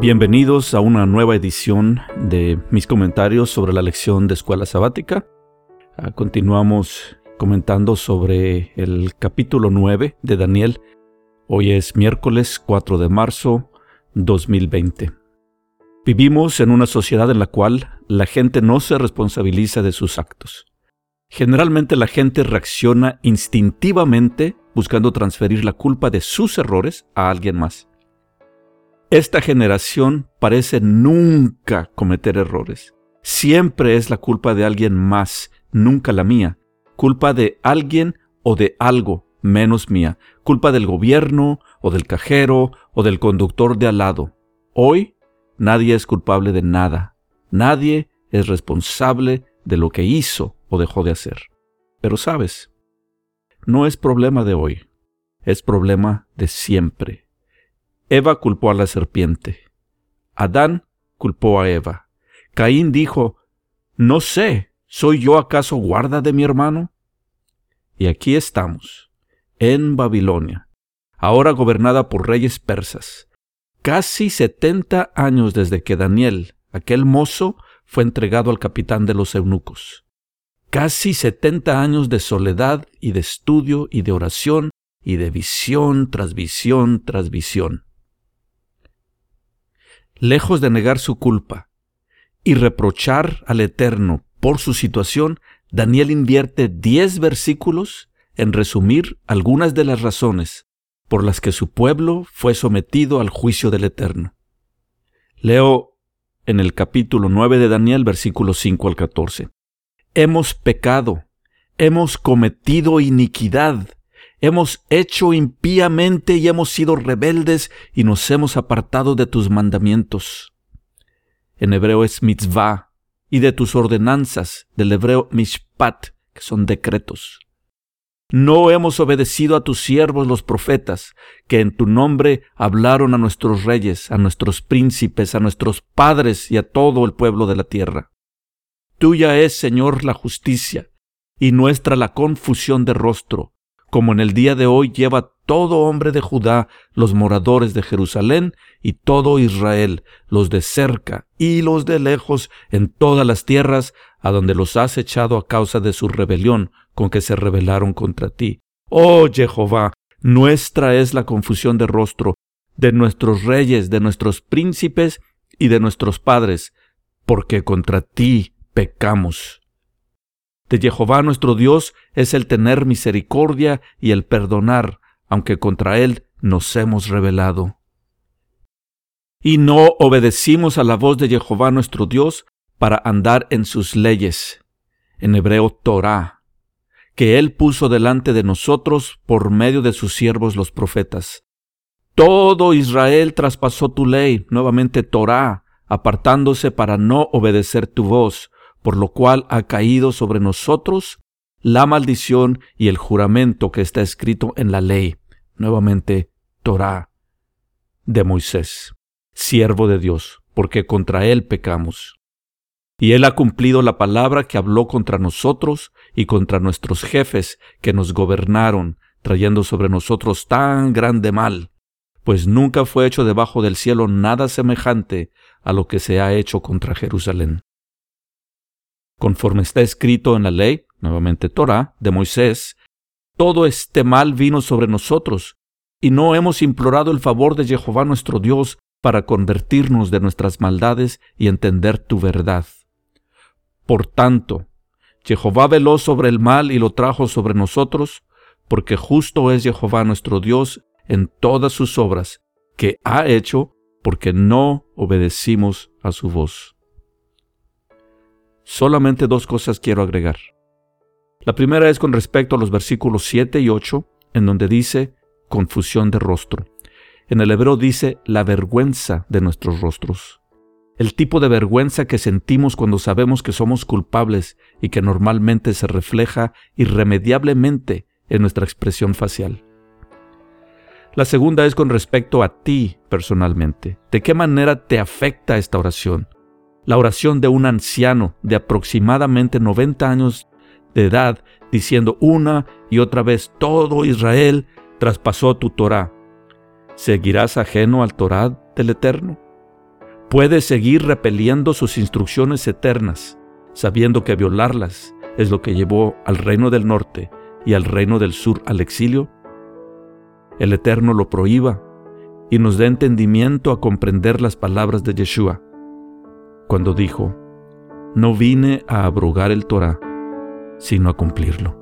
Bienvenidos a una nueva edición de mis comentarios sobre la lección de escuela sabática. Ah, continuamos comentando sobre el capítulo 9 de Daniel. Hoy es miércoles 4 de marzo 2020. Vivimos en una sociedad en la cual la gente no se responsabiliza de sus actos. Generalmente la gente reacciona instintivamente buscando transferir la culpa de sus errores a alguien más. Esta generación parece nunca cometer errores. Siempre es la culpa de alguien más, nunca la mía. Culpa de alguien o de algo, menos mía. Culpa del gobierno, o del cajero, o del conductor de al lado. Hoy nadie es culpable de nada. Nadie es responsable de lo que hizo o dejó de hacer. Pero sabes, no es problema de hoy, es problema de siempre. Eva culpó a la serpiente. Adán culpó a Eva. Caín dijo, No sé, ¿soy yo acaso guarda de mi hermano? Y aquí estamos, en Babilonia, ahora gobernada por reyes persas. Casi setenta años desde que Daniel, aquel mozo, fue entregado al capitán de los eunucos. Casi setenta años de soledad y de estudio y de oración y de visión tras visión tras visión lejos de negar su culpa y reprochar al Eterno por su situación, Daniel invierte diez versículos en resumir algunas de las razones por las que su pueblo fue sometido al juicio del Eterno. Leo en el capítulo 9 de Daniel, versículos 5 al 14. Hemos pecado, hemos cometido iniquidad, hemos hecho impíamente y hemos sido rebeldes y nos hemos apartado de tus mandamientos. En hebreo es mitzvah, y de tus ordenanzas, del hebreo mishpat, que son decretos. No hemos obedecido a tus siervos los profetas, que en tu nombre hablaron a nuestros reyes, a nuestros príncipes, a nuestros padres y a todo el pueblo de la tierra. Tuya es, Señor, la justicia, y nuestra la confusión de rostro, como en el día de hoy lleva todo hombre de Judá, los moradores de Jerusalén y todo Israel, los de cerca y los de lejos, en todas las tierras, a donde los has echado a causa de su rebelión con que se rebelaron contra ti. Oh Jehová, nuestra es la confusión de rostro, de nuestros reyes, de nuestros príncipes y de nuestros padres, porque contra ti pecamos de Jehová nuestro Dios es el tener misericordia y el perdonar, aunque contra Él nos hemos rebelado. Y no obedecimos a la voz de Jehová nuestro Dios para andar en sus leyes, en hebreo Torah, que Él puso delante de nosotros por medio de sus siervos los profetas. Todo Israel traspasó tu ley, nuevamente Torah, apartándose para no obedecer tu voz, por lo cual ha caído sobre nosotros la maldición y el juramento que está escrito en la ley, nuevamente Torah de Moisés, siervo de Dios, porque contra él pecamos. Y él ha cumplido la palabra que habló contra nosotros y contra nuestros jefes que nos gobernaron, trayendo sobre nosotros tan grande mal, pues nunca fue hecho debajo del cielo nada semejante a lo que se ha hecho contra Jerusalén conforme está escrito en la ley, nuevamente Torah, de Moisés, todo este mal vino sobre nosotros, y no hemos implorado el favor de Jehová nuestro Dios para convertirnos de nuestras maldades y entender tu verdad. Por tanto, Jehová veló sobre el mal y lo trajo sobre nosotros, porque justo es Jehová nuestro Dios en todas sus obras, que ha hecho porque no obedecimos a su voz. Solamente dos cosas quiero agregar. La primera es con respecto a los versículos 7 y 8, en donde dice confusión de rostro. En el hebreo dice la vergüenza de nuestros rostros. El tipo de vergüenza que sentimos cuando sabemos que somos culpables y que normalmente se refleja irremediablemente en nuestra expresión facial. La segunda es con respecto a ti personalmente. ¿De qué manera te afecta esta oración? La oración de un anciano de aproximadamente 90 años de edad, diciendo una y otra vez, todo Israel traspasó tu Torah. ¿Seguirás ajeno al Torah del Eterno? puede seguir repeliendo sus instrucciones eternas, sabiendo que violarlas es lo que llevó al reino del norte y al reino del sur al exilio? El Eterno lo prohíba y nos dé entendimiento a comprender las palabras de Yeshua, cuando dijo, no vine a abrogar el Torah, sino a cumplirlo.